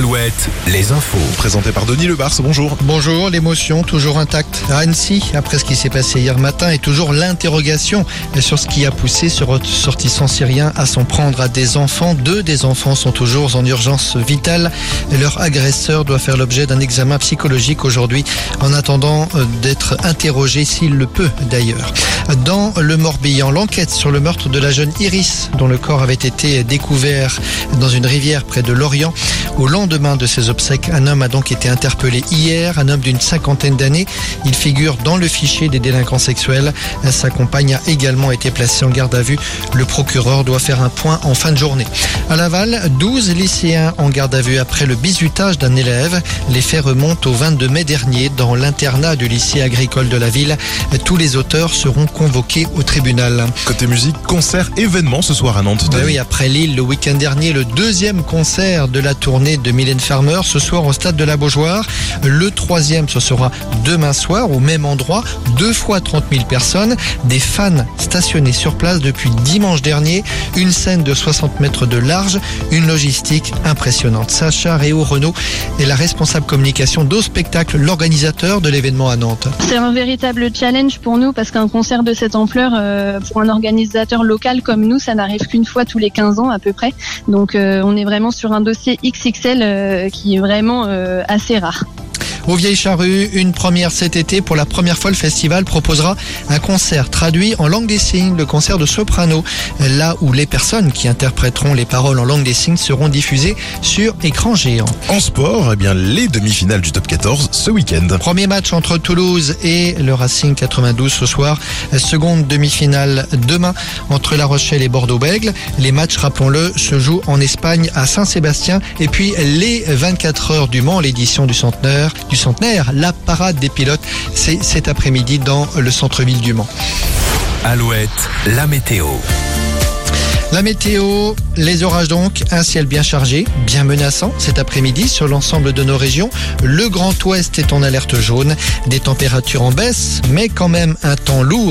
Alouette, les infos. Présenté par Denis Lebars, bonjour. Bonjour, l'émotion toujours intacte à Annecy après ce qui s'est passé hier matin et toujours l'interrogation sur ce qui a poussé ce ressortissant syrien à s'en prendre à des enfants. Deux des enfants sont toujours en urgence vitale. Leur agresseur doit faire l'objet d'un examen psychologique aujourd'hui en attendant euh, d'être interrogé s'il le peut d'ailleurs. Dans le Morbihan, l'enquête sur le meurtre de la jeune Iris dont le corps avait été découvert dans une rivière près de Lorient au lendemain de ses obsèques, un homme a donc été interpellé hier, un homme d'une cinquantaine d'années. Il figure dans le fichier des délinquants sexuels. Sa compagne a également été placée en garde à vue. Le procureur doit faire un point en fin de journée. À Laval, 12 lycéens en garde à vue après le bizutage d'un élève. Les faits remontent au 22 mai dernier dans l'internat du lycée agricole de la ville. Tous les auteurs seront convoqués au tribunal. Côté musique, concert, événement ce soir à Nantes. Ben oui, après Lille, le week-end dernier, le deuxième concert de la tournée de Mylène Farmer ce soir au stade de la Beaujoire. Le troisième, ce sera demain soir au même endroit, deux fois 30 000 personnes, des fans stationnés sur place depuis dimanche dernier, une scène de 60 mètres de large, une logistique impressionnante. Sacha Réau Renault est la responsable communication d'Au Spectacle, l'organisateur de l'événement à Nantes. C'est un véritable challenge pour nous parce qu'un concert de cette ampleur, euh, pour un organisateur local comme nous, ça n'arrive qu'une fois tous les 15 ans à peu près. Donc euh, on est vraiment sur un dossier XXL euh, qui est vraiment euh, assez rare. Au Vieille Charrue, une première cet été. Pour la première fois, le festival proposera un concert traduit en langue des signes, le concert de soprano, là où les personnes qui interpréteront les paroles en langue des signes seront diffusées sur écran géant. En sport, eh bien, les demi-finales du top 14 ce week-end. Premier match entre Toulouse et le Racing 92 ce soir. Seconde demi-finale demain entre La Rochelle et Bordeaux-Bègle. Les matchs, rappelons-le, se jouent en Espagne à Saint-Sébastien. Et puis les 24 heures du Mans, l'édition du centenaire, du centenaire, la parade des pilotes, c'est cet après-midi dans le centre-ville du Mans. Alouette, la météo. La météo, les orages donc, un ciel bien chargé, bien menaçant cet après-midi sur l'ensemble de nos régions. Le Grand Ouest est en alerte jaune, des températures en baisse, mais quand même un temps lourd.